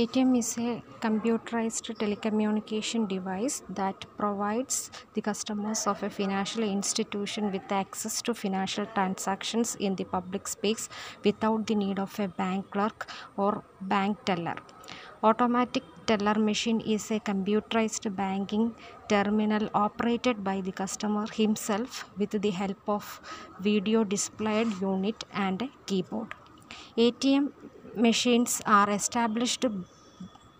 ATM is a computerized telecommunication device that provides the customers of a financial institution with access to financial transactions in the public space without the need of a bank clerk or bank teller. Automatic teller machine is a computerized banking terminal operated by the customer himself with the help of video displayed unit and a keyboard. ATM machines are established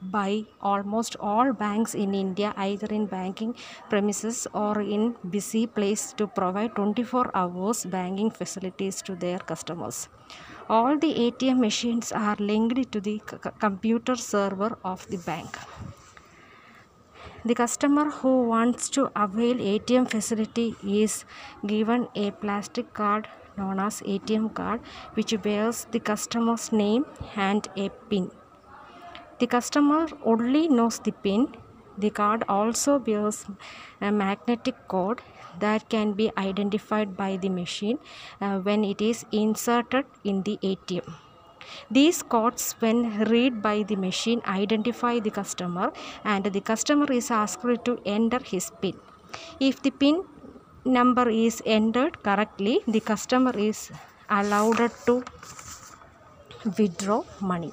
by almost all banks in India either in banking premises or in busy place to provide 24 hours banking facilities to their customers. All the ATM machines are linked to the computer server of the bank. The customer who wants to avail ATM facility is given a plastic card known as ATM card which bears the customer's name and a pin. The customer only knows the pin. The card also bears a magnetic code that can be identified by the machine uh, when it is inserted in the ATM. These codes, when read by the machine, identify the customer, and the customer is asked to enter his PIN. If the PIN number is entered correctly, the customer is allowed to withdraw money.